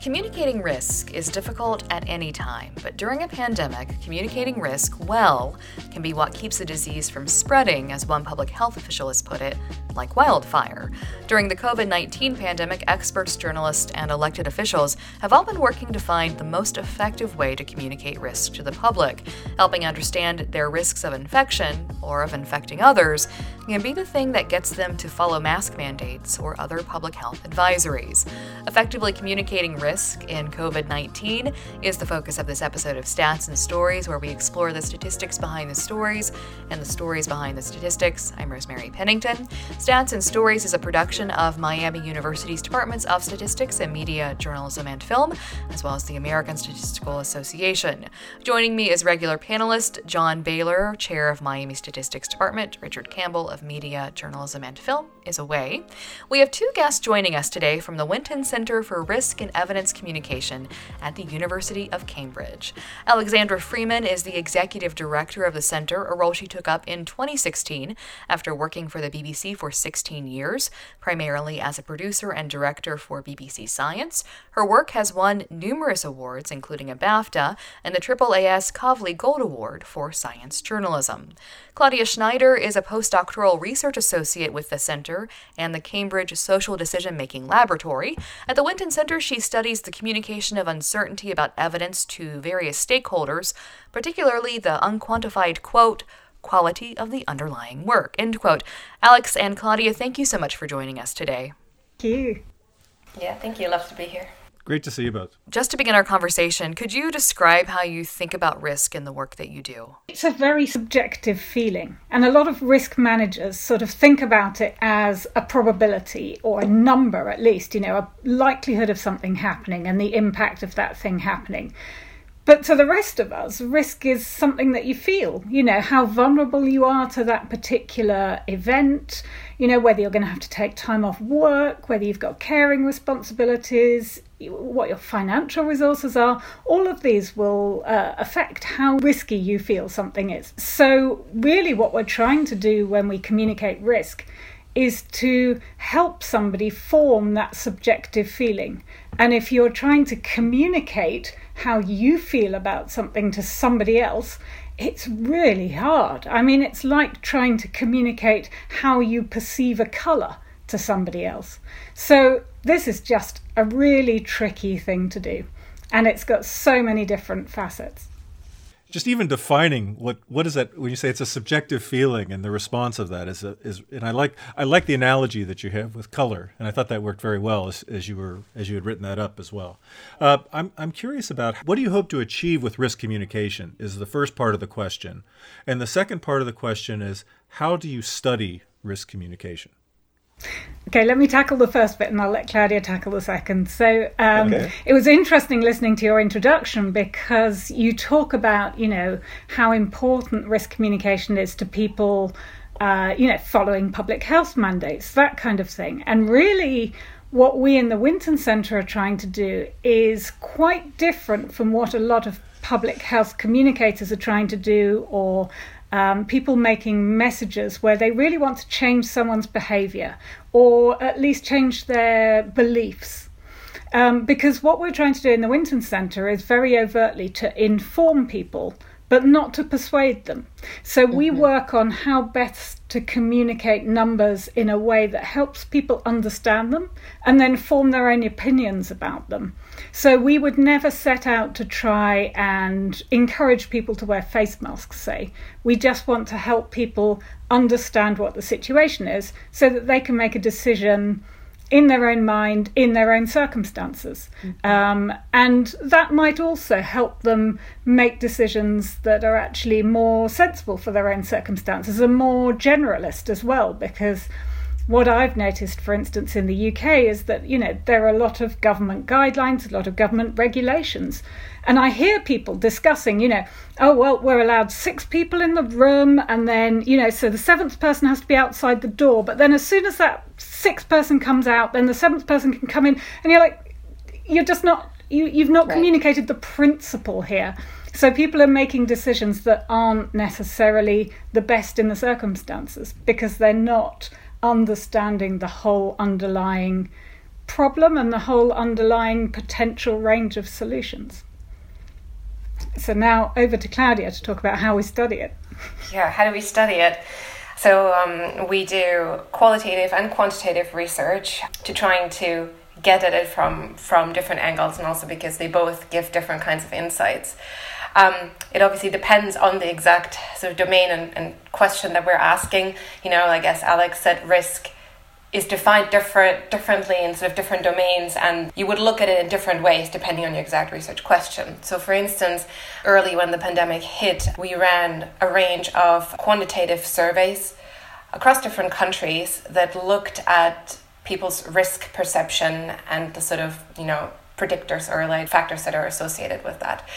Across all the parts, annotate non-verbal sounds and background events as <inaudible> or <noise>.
Communicating risk is difficult at any time, but during a pandemic, communicating risk well can be what keeps a disease from spreading, as one public health official has put it, like wildfire. During the COVID 19 pandemic, experts, journalists, and elected officials have all been working to find the most effective way to communicate risk to the public. Helping understand their risks of infection or of infecting others can be the thing that gets them to follow mask mandates or other public health advisories. Effectively communicating risk in COVID 19 is the focus of this episode of Stats and Stories, where we explore the statistics behind the stories and the stories behind the statistics. I'm Rosemary Pennington. Stats and Stories is a production of Miami University's Departments of Statistics and Media, Journalism, and Film, as well as the American Statistical Association. Joining me is regular panelist John Bailer, chair of Miami Statistics Department. Richard Campbell of Media, Journalism, and Film is away. We have two guests joining us today from the Winton Center for Risk and Evidence Communication at the University of Cambridge. Alexandra Freeman is the executive director of the center, a role she took up in 2016 after working for the BBC for 16 years, primarily as a producer and director for BBC Science. Her work has won numerous awards, including a BAFTA and the AAAS Kavli Gold Award for Science Journalism. Claudia Schneider is a postdoctoral research associate with the center and the Cambridge Social Decision Making Laboratory. At the Winton Center, she studies the communication of uncertainty about evidence to various stakeholders, particularly the unquantified quote, quality of the underlying work, end quote. Alex and Claudia, thank you so much for joining us today. Thank you. Yeah, thank you. Love to be here. Great to see you both. Just to begin our conversation, could you describe how you think about risk in the work that you do? It's a very subjective feeling, and a lot of risk managers sort of think about it as a probability or a number at least, you know, a likelihood of something happening and the impact of that thing happening. But to the rest of us, risk is something that you feel, you know, how vulnerable you are to that particular event, you know, whether you're going to have to take time off work, whether you've got caring responsibilities, what your financial resources are, all of these will uh, affect how risky you feel something is. So, really, what we're trying to do when we communicate risk is to help somebody form that subjective feeling. And if you're trying to communicate how you feel about something to somebody else, it's really hard. I mean, it's like trying to communicate how you perceive a colour to somebody else. So, this is just a really tricky thing to do, and it's got so many different facets just even defining what what is that when you say it's a subjective feeling and the response of that is a, is and I like I like the analogy that you have with color and I thought that worked very well as, as you were as you had written that up as well. Uh, I'm I'm curious about what do you hope to achieve with risk communication is the first part of the question, and the second part of the question is how do you study risk communication? Okay, let me tackle the first bit and I'll let Claudia tackle the second. So um, okay. it was interesting listening to your introduction because you talk about, you know, how important risk communication is to people, uh, you know, following public health mandates, that kind of thing. And really, what we in the Winton Centre are trying to do is quite different from what a lot of public health communicators are trying to do or um, people making messages where they really want to change someone's behavior or at least change their beliefs. Um, because what we're trying to do in the Winton Centre is very overtly to inform people, but not to persuade them. So we mm-hmm. work on how best to communicate numbers in a way that helps people understand them and then form their own opinions about them. So we would never set out to try and encourage people to wear face masks, say. We just want to help people understand what the situation is so that they can make a decision in their own mind, in their own circumstances. Mm-hmm. Um, and that might also help them make decisions that are actually more sensible for their own circumstances and more generalist as well, because what I've noticed, for instance, in the UK is that, you know, there are a lot of government guidelines, a lot of government regulations. And I hear people discussing, you know, oh, well, we're allowed six people in the room, and then, you know, so the seventh person has to be outside the door. But then as soon as that sixth person comes out, then the seventh person can come in. And you're like, you're just not, you, you've not right. communicated the principle here. So people are making decisions that aren't necessarily the best in the circumstances because they're not understanding the whole underlying problem and the whole underlying potential range of solutions. So now over to Claudia to talk about how we study it. Yeah, how do we study it? So um, we do qualitative and quantitative research to trying to get at it from from different angles, and also because they both give different kinds of insights. Um, it obviously depends on the exact sort of domain and, and question that we're asking. You know, I guess Alex said risk is defined different differently in sort of different domains and you would look at it in different ways depending on your exact research question. So for instance, early when the pandemic hit, we ran a range of quantitative surveys across different countries that looked at people's risk perception and the sort of, you know, predictors or like factors that are associated with that.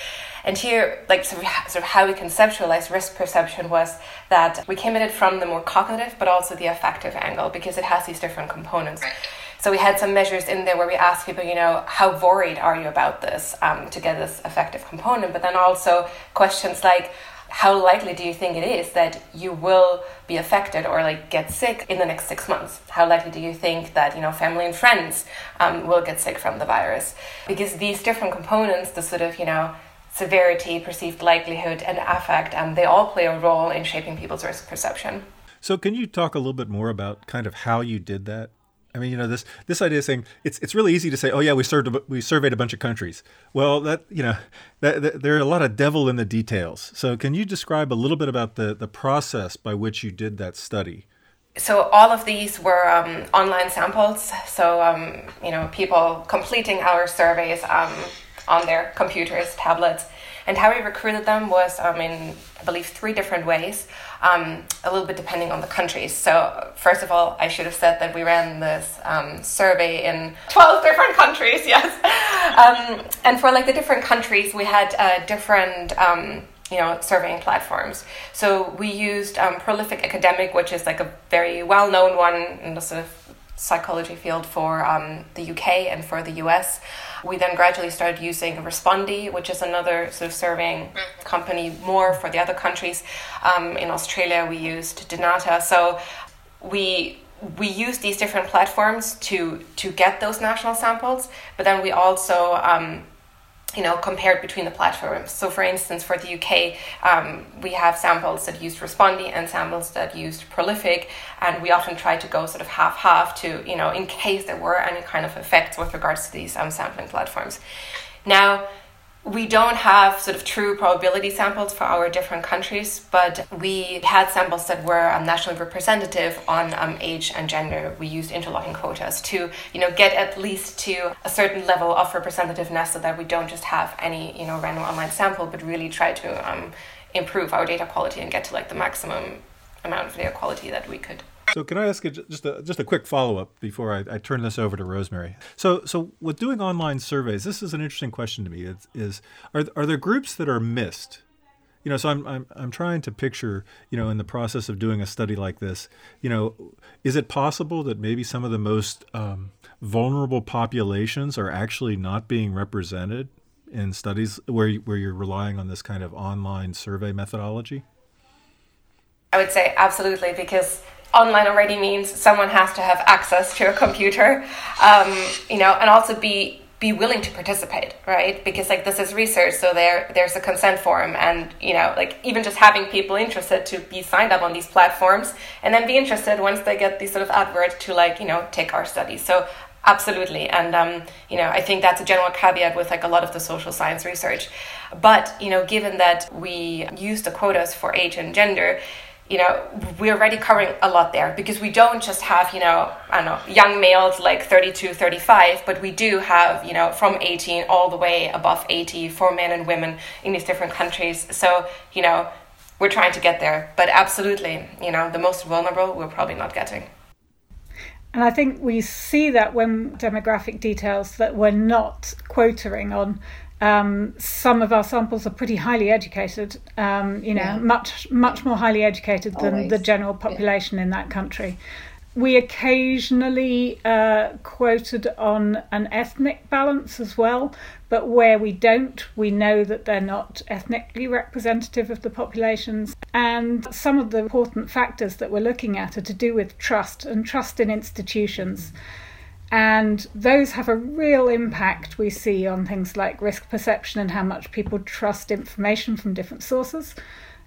And here, like sort of, how we conceptualized risk perception was that we came at it from the more cognitive, but also the affective angle because it has these different components. Right. So we had some measures in there where we asked people, you know, how worried are you about this um, to get this affective component, but then also questions like, how likely do you think it is that you will be affected or like get sick in the next six months how likely do you think that you know family and friends um, will get sick from the virus because these different components the sort of you know severity, perceived likelihood, and affect, and they all play a role in shaping people's risk perception. So, can you talk a little bit more about kind of how you did that? I mean, you know, this this idea of saying it's it's really easy to say, oh yeah, we served we surveyed a bunch of countries. Well, that you know, that, that, there are a lot of devil in the details. So, can you describe a little bit about the the process by which you did that study? So all of these were um, online samples. So um, you know, people completing our surveys um, on their computers, tablets. And how we recruited them was um, in, I believe, three different ways, um, a little bit depending on the countries. So, first of all, I should have said that we ran this um, survey in 12 different countries, <laughs> yes. Um, and for like the different countries, we had uh, different um, you know surveying platforms so we used um, prolific academic which is like a very well-known one in the sort of psychology field for um, the uk and for the us we then gradually started using Respondi, which is another sort of surveying company more for the other countries. Um, in Australia, we used Dynata. So we we use these different platforms to to get those national samples, but then we also um, you know, compared between the platforms. So, for instance, for the UK, um, we have samples that used Respondi and samples that used Prolific, and we often try to go sort of half half to, you know, in case there were any kind of effects with regards to these um, sampling platforms. Now, we don't have sort of true probability samples for our different countries, but we had samples that were um, nationally representative on um, age and gender. We used interlocking quotas to, you know, get at least to a certain level of representativeness, so that we don't just have any, you know, random online sample, but really try to um, improve our data quality and get to like the maximum amount of data quality that we could. So can I ask you just a just a quick follow up before I, I, turn this over to Rosemary? So so with doing online surveys, this is an interesting question to me. Is, is are are there groups that are missed? You know, so I'm, I'm I'm trying to picture, you know, in the process of doing a study like this, you know, is it possible that maybe some of the most um, vulnerable populations are actually not being represented in studies where where you're relying on this kind of online survey methodology? I would say absolutely because online already means someone has to have access to a computer, um, you know, and also be be willing to participate, right? Because like this is research, so there there's a consent form, and you know, like even just having people interested to be signed up on these platforms, and then be interested once they get these sort of advert to like you know take our studies. So absolutely, and um, you know, I think that's a general caveat with like a lot of the social science research. But you know, given that we use the quotas for age and gender you know, we're already covering a lot there because we don't just have, you know, I don't know, young males like 32, 35, but we do have, you know, from 18 all the way above 80 for men and women in these different countries. So, you know, we're trying to get there. But absolutely, you know, the most vulnerable we're probably not getting. And I think we see that when demographic details that we're not quoting on um, some of our samples are pretty highly educated, um, you know, yeah. much much more highly educated than Always. the general population yeah. in that country. We occasionally uh, quoted on an ethnic balance as well, but where we don't, we know that they're not ethnically representative of the populations. And some of the important factors that we're looking at are to do with trust and trust in institutions. And those have a real impact, we see, on things like risk perception and how much people trust information from different sources.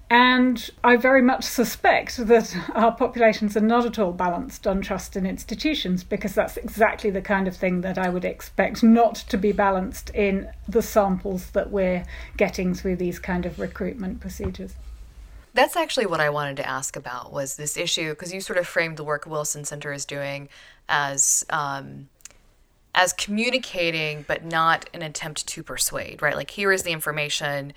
And I very much suspect that our populations are not at all balanced on trust in institutions because that's exactly the kind of thing that I would expect not to be balanced in the samples that we're getting through these kind of recruitment procedures. That's actually what I wanted to ask about was this issue because you sort of framed the work Winton Center is doing as um, as communicating, but not an attempt to persuade. Right? Like here is the information.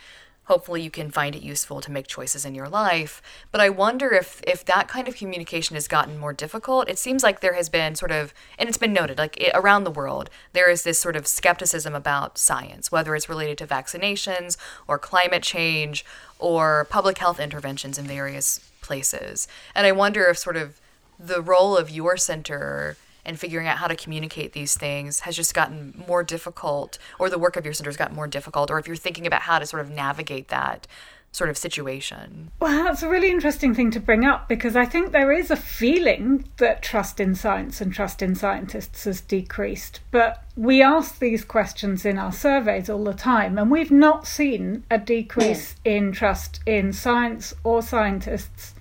Hopefully, you can find it useful to make choices in your life. But I wonder if if that kind of communication has gotten more difficult. It seems like there has been sort of, and it's been noted, like it, around the world, there is this sort of skepticism about science, whether it's related to vaccinations or climate change or public health interventions in various places. And I wonder if sort of the role of your center and figuring out how to communicate these things has just gotten more difficult, or the work of your center has gotten more difficult, or if you're thinking about how to sort of navigate that sort of situation. Well, that's a really interesting thing to bring up because I think there is a feeling that trust in science and trust in scientists has decreased. But we ask these questions in our surveys all the time, and we've not seen a decrease in trust in science or scientists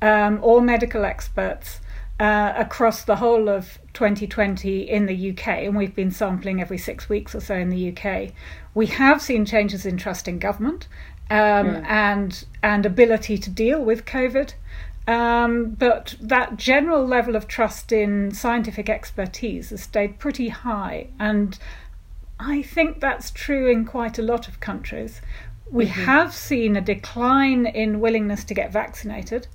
um, or medical experts. Uh, across the whole of 2020 in the UK, and we've been sampling every six weeks or so in the UK. We have seen changes in trust in government, um, yeah. and and ability to deal with COVID. Um, but that general level of trust in scientific expertise has stayed pretty high, and I think that's true in quite a lot of countries. We mm-hmm. have seen a decline in willingness to get vaccinated,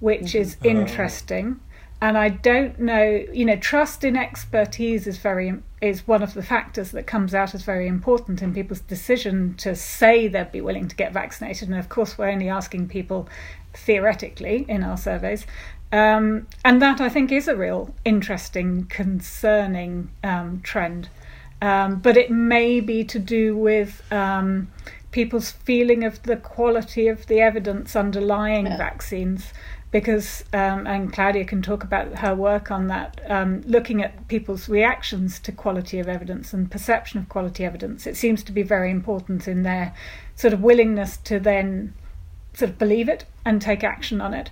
which mm-hmm. is interesting and I don't know, you know, trust in expertise is very is one of the factors that comes out as very important in people's decision to say they'd be willing to get vaccinated. And of course, we're only asking people theoretically in our surveys, um, and that I think is a real interesting, concerning um, trend. Um, but it may be to do with um, people's feeling of the quality of the evidence underlying yeah. vaccines because um, and Claudia can talk about her work on that, um, looking at people's reactions to quality of evidence and perception of quality evidence. It seems to be very important in their sort of willingness to then sort of believe it and take action on it.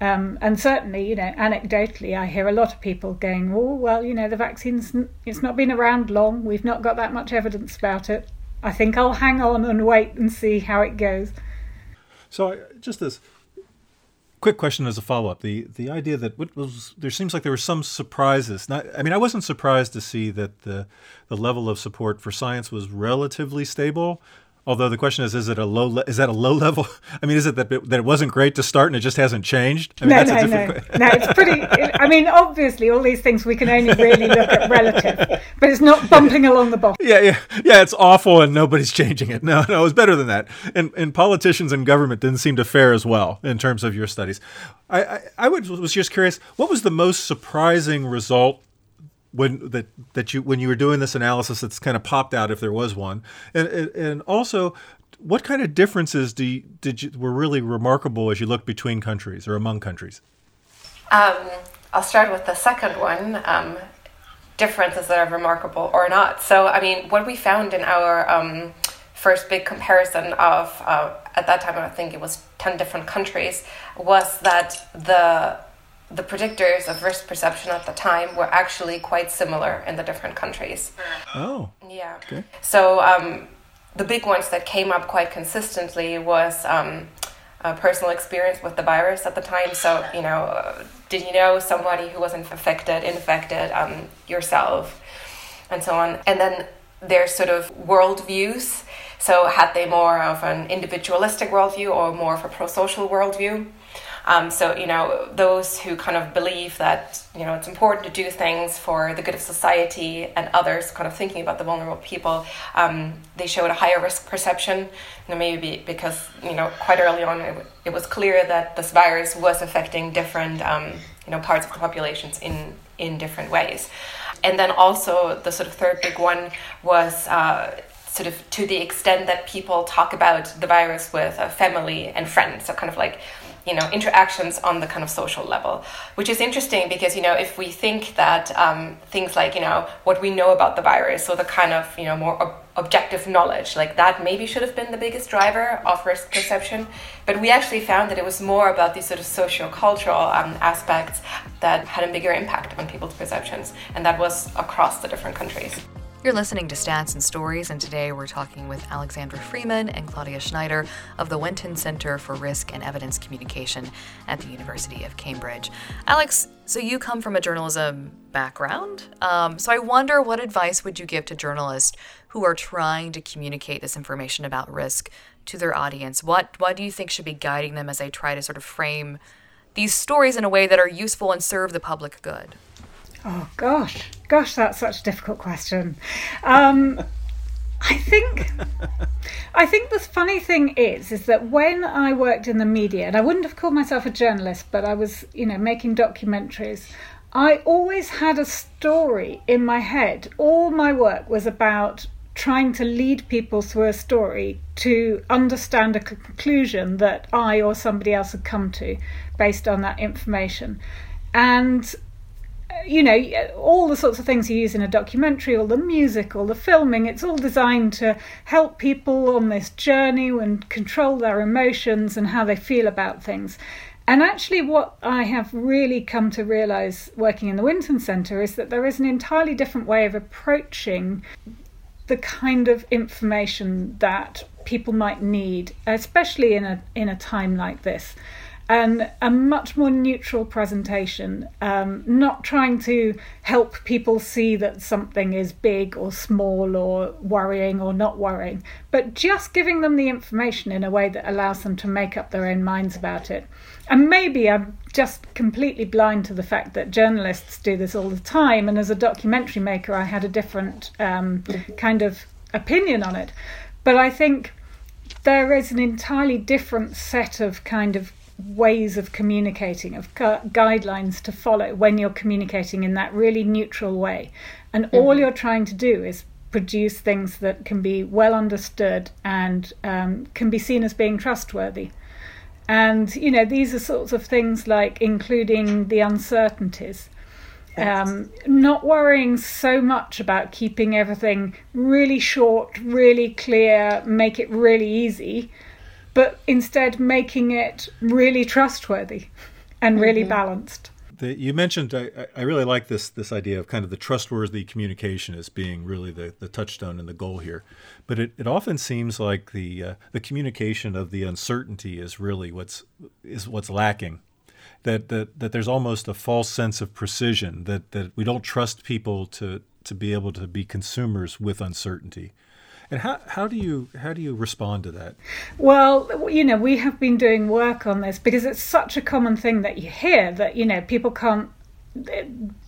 Um, and certainly, you know, anecdotally, I hear a lot of people going, "Oh, well, you know, the vaccine's it's not been around long. We've not got that much evidence about it. I think I'll hang on and wait and see how it goes." So, just this quick question as a follow up: the the idea that was there seems like there were some surprises. Not, I mean, I wasn't surprised to see that the the level of support for science was relatively stable. Although the question is, is it a low? Le- is that a low <laughs> level? I mean, is it that it, that it wasn't great to start and it just hasn't changed? I mean, no, no, no. no, it's pretty. I mean, obviously, all these things we can only really look at relative, but it's not bumping along the bottom. Yeah, yeah, yeah. It's awful, and nobody's changing it. <laughs> No, no, it's better than that. And and politicians and government didn't seem to fare as well in terms of your studies. I I, I would, was just curious, what was the most surprising result when that that you when you were doing this analysis that's kind of popped out if there was one. And and also what kind of differences do you, did you were really remarkable as you look between countries or among countries? Um, i'll start with the second one um, differences that are remarkable or not. So i mean what we found in our um, first big comparison of uh, at that time i think it was 10 different countries was that the the predictors of risk perception at the time were actually quite similar in the different countries. Oh. Yeah. Okay. So um, the big ones that came up quite consistently was um, personal experience with the virus at the time. So, you know, uh, did you know somebody who was infected, infected um, yourself, and so on. And then their sort of worldviews. So, had they more of an individualistic worldview or more of a pro social worldview? Um, so, you know, those who kind of believe that, you know, it's important to do things for the good of society and others, kind of thinking about the vulnerable people, um, they showed a higher risk perception. You know, maybe because, you know, quite early on it, it was clear that this virus was affecting different, um, you know, parts of the populations in, in different ways. And then also the sort of third big one was uh, sort of to the extent that people talk about the virus with a family and friends. So kind of like you know interactions on the kind of social level which is interesting because you know if we think that um, things like you know what we know about the virus or the kind of you know more ob- objective knowledge like that maybe should have been the biggest driver of risk perception. But we actually found that it was more about these sort of socio-cultural um, aspects that had a bigger impact on people's perceptions and that was across the different countries you're listening to Stats and Stories, and today we're talking with Alexandra Freeman and Claudia Schneider of the Winton Center for Risk and Evidence Communication at the University of Cambridge. Alex, so you come from a journalism background. Um, so I wonder what advice would you give to journalists who are trying to communicate this information about risk to their audience? What what do you think should be guiding them as they try to sort of frame these stories in a way that are useful and serve the public good? Oh gosh, gosh, that's such a difficult question. Um, I think, I think the funny thing is, is that when I worked in the media, and I wouldn't have called myself a journalist, but I was, you know, making documentaries. I always had a story in my head. All my work was about trying to lead people through a story to understand a conclusion that I or somebody else had come to based on that information. And you know, all the sorts of things you use in a documentary, all the music, all the filming, it's all designed to help people on this journey and control their emotions and how they feel about things. And actually, what I have really come to realize working in the Winton Centre is that there is an entirely different way of approaching the kind of information that people might need, especially in a in a time like this and a much more neutral presentation, um, not trying to help people see that something is big or small or worrying or not worrying, but just giving them the information in a way that allows them to make up their own minds about it. And maybe I'm just completely blind to the fact that journalists do this all the time, and as a documentary maker, I had a different um, kind of opinion on it. But I think there is an entirely different set of kind of ways of communicating, of gu- guidelines to follow when you're communicating in that really neutral way. And mm-hmm. all you're trying to do is produce things that can be well understood and um, can be seen as being trustworthy. And, you know, these are sorts of things like including the uncertainties. Um, not worrying so much about keeping everything really short, really clear, make it really easy, but instead making it really trustworthy and really mm-hmm. balanced. The, you mentioned I, I, really like this this idea of kind of the trustworthy communication as being really the, the touchstone and the goal here, but it, it often seems like the uh, the communication of the uncertainty is really what's is what's lacking. That, that that there's almost a false sense of precision that that we don't trust people to to be able to be consumers with uncertainty. And how, how do you how do you respond to that? Well, you know, we have been doing work on this because it's such a common thing that you hear that you know people can't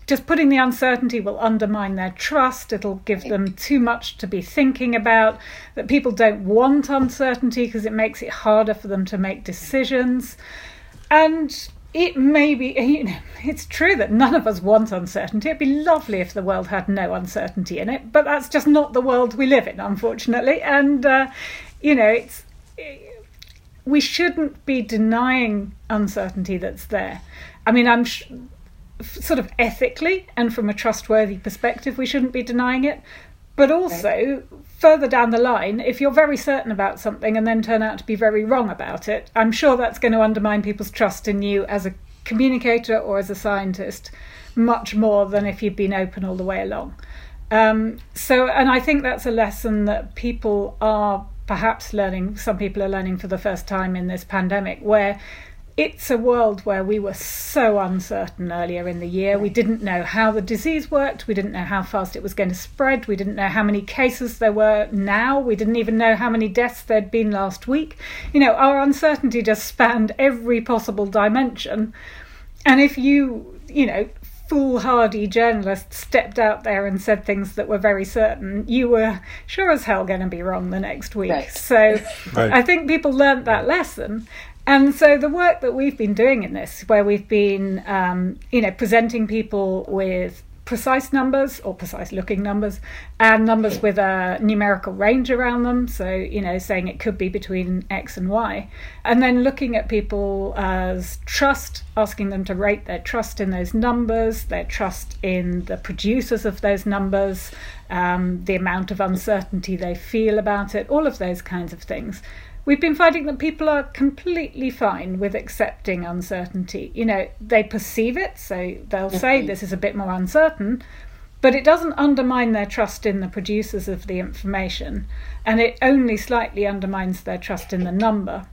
just putting the uncertainty will undermine their trust. It'll give them too much to be thinking about. That people don't want uncertainty because it makes it harder for them to make decisions. And it may be, you know, it's true that none of us want uncertainty. It'd be lovely if the world had no uncertainty in it, but that's just not the world we live in, unfortunately. And, uh, you know, it's, we shouldn't be denying uncertainty that's there. I mean, I'm sh- sort of ethically and from a trustworthy perspective, we shouldn't be denying it. But also, further down the line, if you're very certain about something and then turn out to be very wrong about it, I'm sure that's going to undermine people's trust in you as a communicator or as a scientist much more than if you've been open all the way along. Um, so, and I think that's a lesson that people are perhaps learning, some people are learning for the first time in this pandemic, where it's a world where we were so uncertain earlier in the year. We didn't know how the disease worked. We didn't know how fast it was going to spread. We didn't know how many cases there were now. We didn't even know how many deaths there'd been last week. You know, our uncertainty just spanned every possible dimension. And if you, you know, foolhardy journalist stepped out there and said things that were very certain, you were sure as hell going to be wrong the next week. Right. So <laughs> right. I think people learnt that lesson. And so the work that we've been doing in this, where we've been, um, you know, presenting people with precise numbers or precise looking numbers and numbers with a numerical range around them. So, you know, saying it could be between X and Y. And then looking at people as trust, asking them to rate their trust in those numbers, their trust in the producers of those numbers, um, the amount of uncertainty they feel about it, all of those kinds of things we've been finding that people are completely fine with accepting uncertainty. You know, they perceive it, so they'll say mm-hmm. this is a bit more uncertain, but it doesn't undermine their trust in the producers of the information, and it only slightly undermines their trust in the number.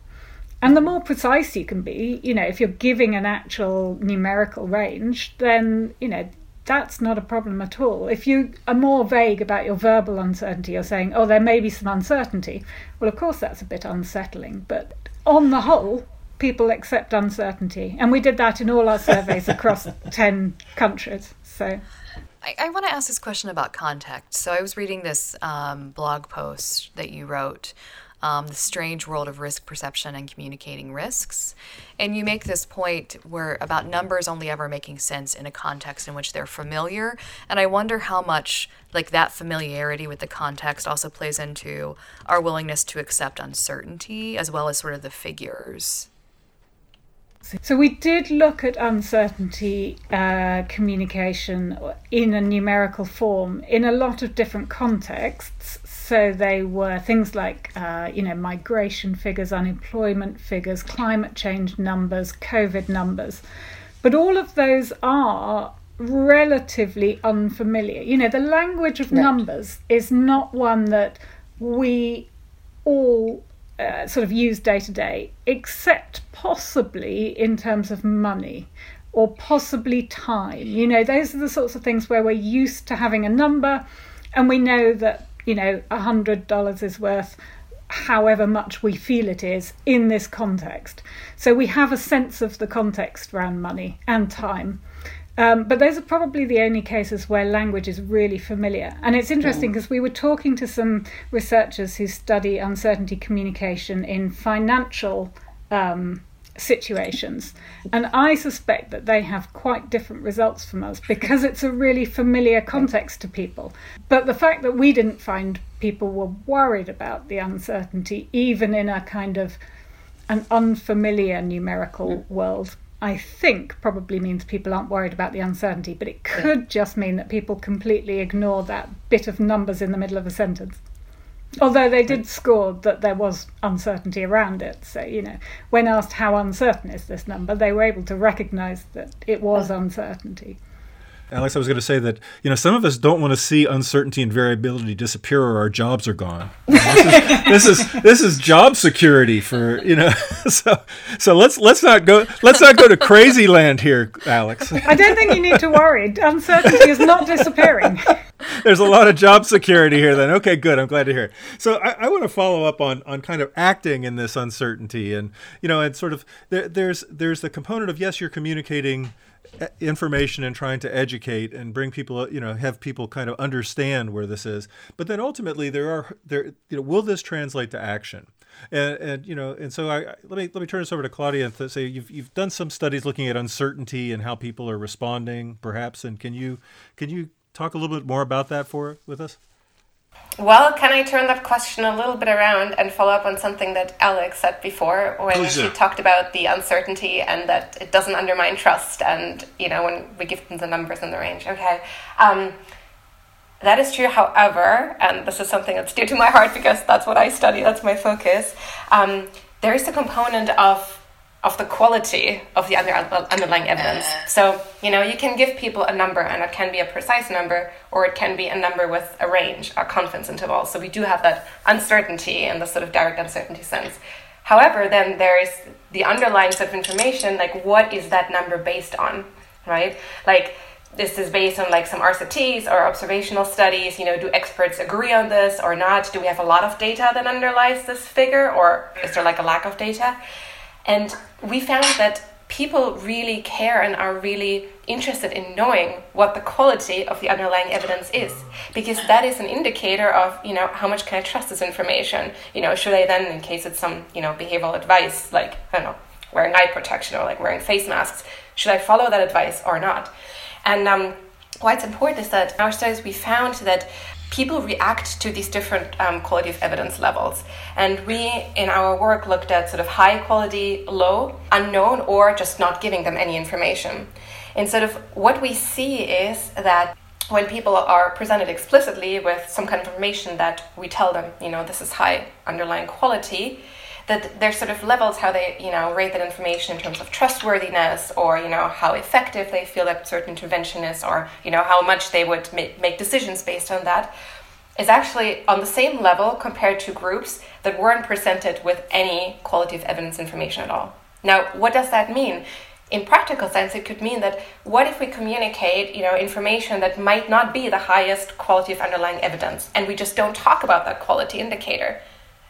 And the more precise you can be, you know, if you're giving an actual numerical range, then, you know, that's not a problem at all. If you are more vague about your verbal uncertainty, you're saying, oh, there may be some uncertainty. Well, of course, that's a bit unsettling. But on the whole, people accept uncertainty. And we did that in all our surveys across <laughs> 10 countries. So. I, I want to ask this question about context. So I was reading this um, blog post that you wrote um, the strange world of risk perception and communicating risks. And you make this point where about numbers only ever making sense in a context in which they're familiar. And I wonder how much like that familiarity with the context also plays into our willingness to accept uncertainty as well as sort of the figures. So we did look at uncertainty uh, communication in a numerical form in a lot of different contexts. So they were things like, uh, you know, migration figures, unemployment figures, climate change numbers, COVID numbers. But all of those are relatively unfamiliar. You know, the language of right. numbers is not one that we all uh, sort of use day to day, except possibly in terms of money or possibly time. You know, those are the sorts of things where we're used to having a number and we know that you know, a hundred dollars is worth however much we feel it is in this context. So we have a sense of the context around money and time. Um, but those are probably the only cases where language is really familiar. And it's interesting because we were talking to some researchers who study uncertainty communication in financial um, situations. And I suspect that they have quite different results from us because it's a really familiar context to people. But the fact that we didn't find people were worried about the uncertainty, even in a kind of an unfamiliar numerical world, I think probably means people aren't worried about the uncertainty, but it could just mean that people completely ignore that bit of numbers in the middle of a sentence. Although they did score that there was uncertainty around it. So, you know, when asked how uncertain is this number, they were able to recognize that it was uncertainty. Alex, I was going to say that you know some of us don't want to see uncertainty and variability disappear, or our jobs are gone. <laughs> This is, this is this is job security for you know. <laughs> So so let's let's not go let's not go to crazy land here, Alex. I don't think you need to worry. Uncertainty is not disappearing. <laughs> There's a lot of job security here. Then okay, good. I'm glad to hear. It. So I, I want to follow up on on kind of acting in this uncertainty, and you know, and sort of there, there's there's the component of yes, you're communicating information and trying to educate and bring people you know have people kind of understand where this is. But then ultimately there are there you know will this translate to action? And, and you know and so I let me let me turn this over to Claudia and say you've you've done some studies looking at uncertainty and how people are responding perhaps. And can you can you talk a little bit more about that for with us well, can I turn that question a little bit around and follow up on something that Alex said before when Please, she talked about the uncertainty and that it doesn't undermine trust and, you know, when we give them the numbers and the range. Okay. Um, that is true, however, and this is something that's dear to my heart because that's what I study, that's my focus. Um, there is a component of of the quality of the under, underlying evidence. Uh. So, you know, you can give people a number and it can be a precise number or it can be a number with a range, a confidence interval. So we do have that uncertainty in the sort of direct uncertainty sense. However, then there is the underlying set of information, like what is that number based on, right? Like this is based on like some RCTs or observational studies. You know, do experts agree on this or not? Do we have a lot of data that underlies this figure, or is there like a lack of data? And we found that people really care and are really interested in knowing what the quality of the underlying evidence is. Because that is an indicator of you know how much can i trust this information? You know should i then in case it's some you know behavioral advice like i don't know wearing eye protection or like wearing face masks should i follow that advice or not? And um, why it's important is that in our studies we found that people react to these different um, quality of evidence levels. And we, in our work, looked at sort of high quality, low, unknown, or just not giving them any information. And sort of what we see is that when people are presented explicitly with some kind of information that we tell them, you know, this is high underlying quality, that there's sort of levels how they you know rate that information in terms of trustworthiness or you know how effective they feel that certain intervention is or you know how much they would make, make decisions based on that is actually on the same level compared to groups that weren't presented with any quality of evidence information at all. Now what does that mean? In practical sense it could mean that what if we communicate you know information that might not be the highest quality of underlying evidence and we just don't talk about that quality indicator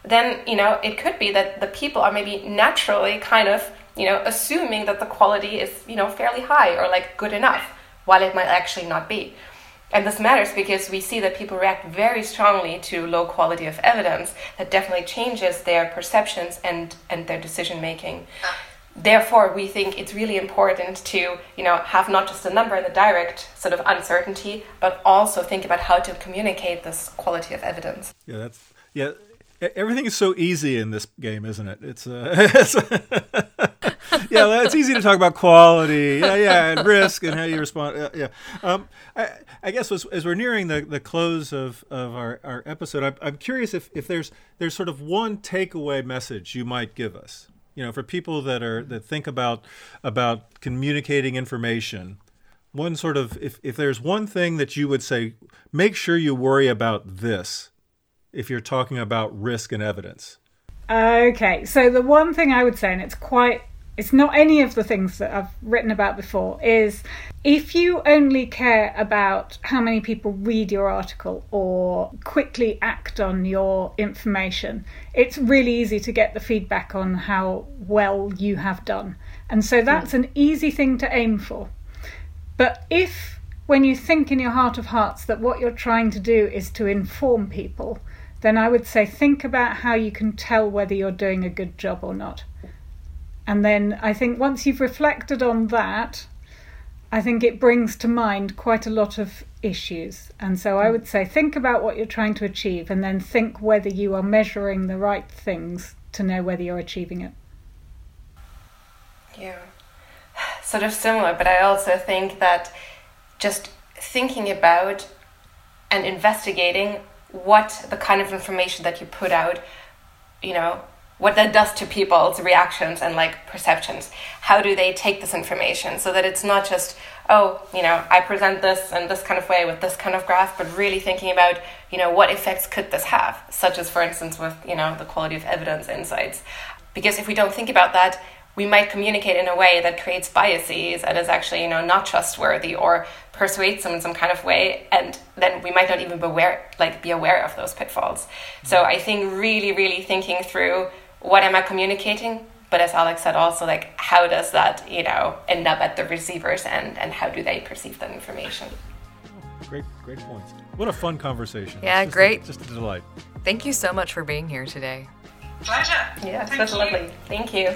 then you know it could be that the people are maybe naturally kind of you know assuming that the quality is you know fairly high or like good enough while it might actually not be. And this matters because we see that people react very strongly to low quality of evidence that definitely changes their perceptions and and their decision making. Ah. Therefore we think it's really important to you know have not just a number and the direct sort of uncertainty but also think about how to communicate this quality of evidence. Yeah that's yeah everything is so easy in this game, isn't it? It's, uh, it's <laughs> yeah, it's easy to talk about quality, yeah, yeah, and risk and how you respond. Yeah, yeah. Um, I, I, guess as, as, we're nearing the, the close of, of our, our episode, I'm, I'm curious if, if there's there's sort of one takeaway message you might give us. You know, for people that are that think about about communicating information, one sort of if, if there's one thing that you would say, make sure you worry about this if you're talking about risk and evidence? Okay, so the one thing I would say, and it's quite it's not any of the things that I've written about before, is if you only care about how many people read your article or quickly act on your information, it's really easy to get the feedback on how well you have done. And so hmm. that's an easy thing to aim for. But if, when you think in your heart of hearts that what you're trying to do is to inform people, then I would say think about how you can tell whether you're doing a good job or not. And then I think once you've reflected on that, I think it brings to mind quite a lot of issues. And so I would say think about what you're trying to achieve and then think whether you are measuring the right things to know whether you're achieving it. Yeah. <sighs> Sort of similar, but I also think that just thinking about and investigating what the kind of information that you put out, you know, what that does to people's reactions and like perceptions. How do they take this information so that it's not just, oh, you know, I present this in this kind of way with this kind of graph, but really thinking about, you know, what effects could this have, such as, for instance, with, you know, the quality of evidence insights. Because if we don't think about that, we might communicate in a way that creates biases and is actually you know not trustworthy or persuades them in some kind of way and then we might not even be aware like be aware of those pitfalls. Mm-hmm. So i think really really thinking through what am i communicating? But as alex said also like how does that you know end up at the receiver's end and how do they perceive that information? Great great points. What a fun conversation. Yeah just great. a, just a delight. Thank you so much for being here today. Pleasure. Yeah it was lovely. Thank you